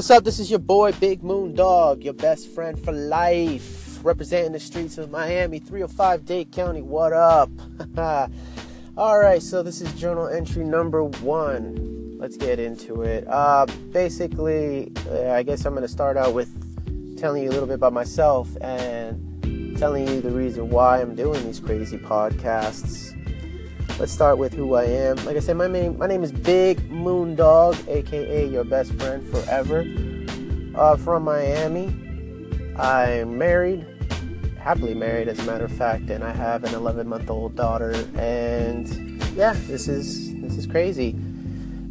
What's up? This is your boy Big Moon Dog, your best friend for life, representing the streets of Miami, 305 Dade County. What up? All right, so this is journal entry number one. Let's get into it. Uh, basically, uh, I guess I'm going to start out with telling you a little bit about myself and telling you the reason why I'm doing these crazy podcasts. Let's start with who I am. Like I said, my name my name is Big Moon Dog, aka your best friend forever. Uh, from Miami. I'm married, happily married as a matter of fact, and I have an 11 month old daughter. And yeah, this is this is crazy.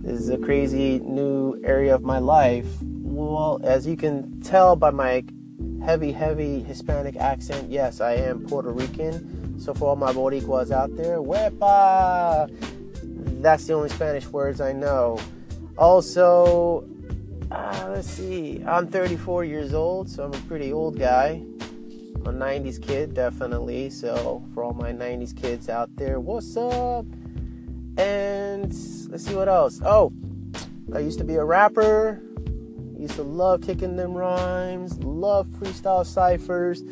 This is a crazy new area of my life. Well, as you can tell by my heavy, heavy Hispanic accent, yes, I am Puerto Rican. So for all my Boricuas out there, huepa! That's the only Spanish words I know. Also, uh, let's see, I'm 34 years old, so I'm a pretty old guy. I'm a 90s kid, definitely. So for all my 90s kids out there, what's up? And let's see what else. Oh, I used to be a rapper. Used to love kicking them rhymes, love freestyle ciphers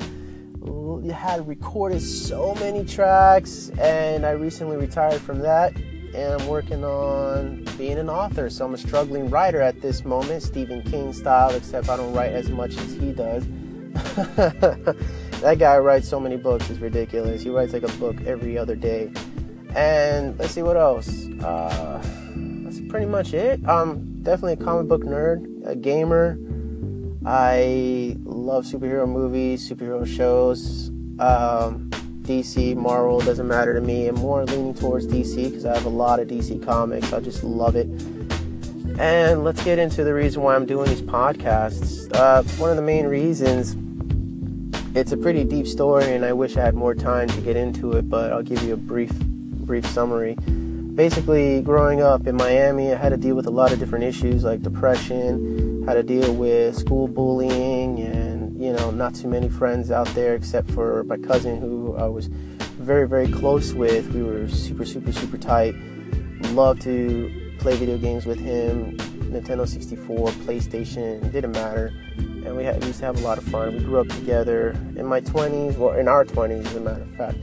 had recorded so many tracks, and I recently retired from that. And I'm working on being an author. So I'm a struggling writer at this moment, Stephen King style, except I don't write as much as he does. that guy writes so many books, it's ridiculous. He writes like a book every other day. And let's see what else. Uh, that's pretty much it. I'm definitely a comic book nerd, a gamer. I love superhero movies, superhero shows. Um, DC, Marvel, doesn't matter to me. I'm more leaning towards DC because I have a lot of DC comics. I just love it. And let's get into the reason why I'm doing these podcasts. Uh, one of the main reasons, it's a pretty deep story, and I wish I had more time to get into it, but I'll give you a brief, brief summary. Basically, growing up in Miami, I had to deal with a lot of different issues like depression, had to deal with school bullying, and you know, not too many friends out there except for my cousin who I was very, very close with. We were super, super, super tight. Loved to play video games with him. Nintendo 64, PlayStation, didn't matter. And we, had, we used to have a lot of fun. We grew up together in my 20s, well, in our 20s, as a matter of fact.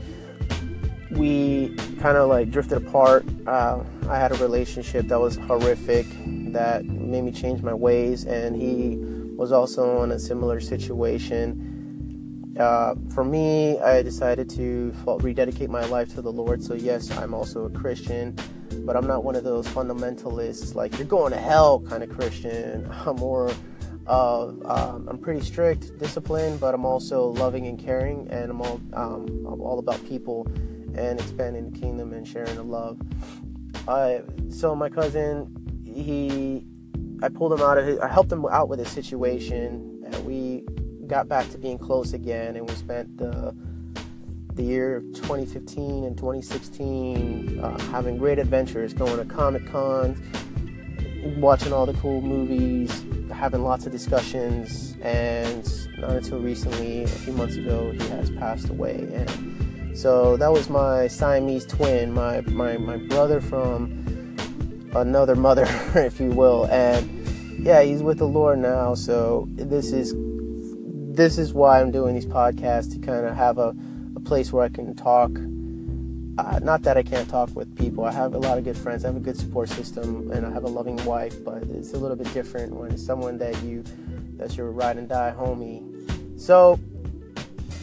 We kind of like drifted apart. Uh, I had a relationship that was horrific that made me change my ways, and he was also in a similar situation. Uh, for me, I decided to rededicate my life to the Lord. So, yes, I'm also a Christian, but I'm not one of those fundamentalists, like you're going to hell kind of Christian. I'm more uh, um, I'm pretty strict, disciplined, but I'm also loving and caring, and I'm all um, I'm all about people and expanding the kingdom and sharing the love. So my cousin, he I pulled him out of his, I helped him out with his situation, and we got back to being close again, and we spent the the year 2015 and 2016 uh, having great adventures, going to Comic Cons, watching all the cool movies, having lots of discussions, and not until recently, a few months ago, he has passed away. And so that was my Siamese twin, my my, my brother from another mother, if you will. And yeah, he's with the Lord now. So this is this is why I'm doing these podcasts to kind of have a, a place where I can talk. Uh, not that I can't talk with people. I have a lot of good friends. I have a good support system, and I have a loving wife. But it's a little bit different when it's someone that you that's your ride and die homie. So,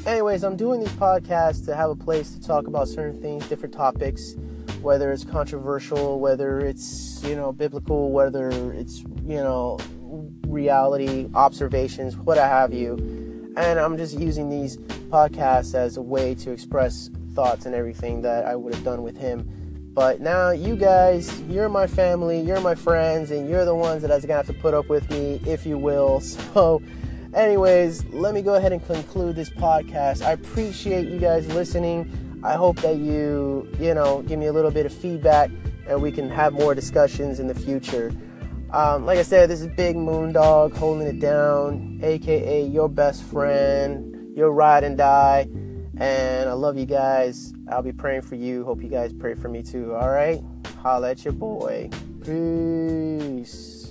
anyways, I'm doing these podcasts to have a place to talk about certain things, different topics whether it's controversial, whether it's, you know, biblical, whether it's, you know, reality, observations, what have you. And I'm just using these podcasts as a way to express thoughts and everything that I would have done with him. But now you guys, you're my family, you're my friends, and you're the ones that are gonna have to put up with me, if you will. So, anyways, let me go ahead and conclude this podcast. I appreciate you guys listening. I hope that you, you know, give me a little bit of feedback and we can have more discussions in the future. Um, like I said, this is Big Moon Dog holding it down, aka your best friend, your ride and die. And I love you guys. I'll be praying for you. Hope you guys pray for me too. All right? Holla at your boy. Peace.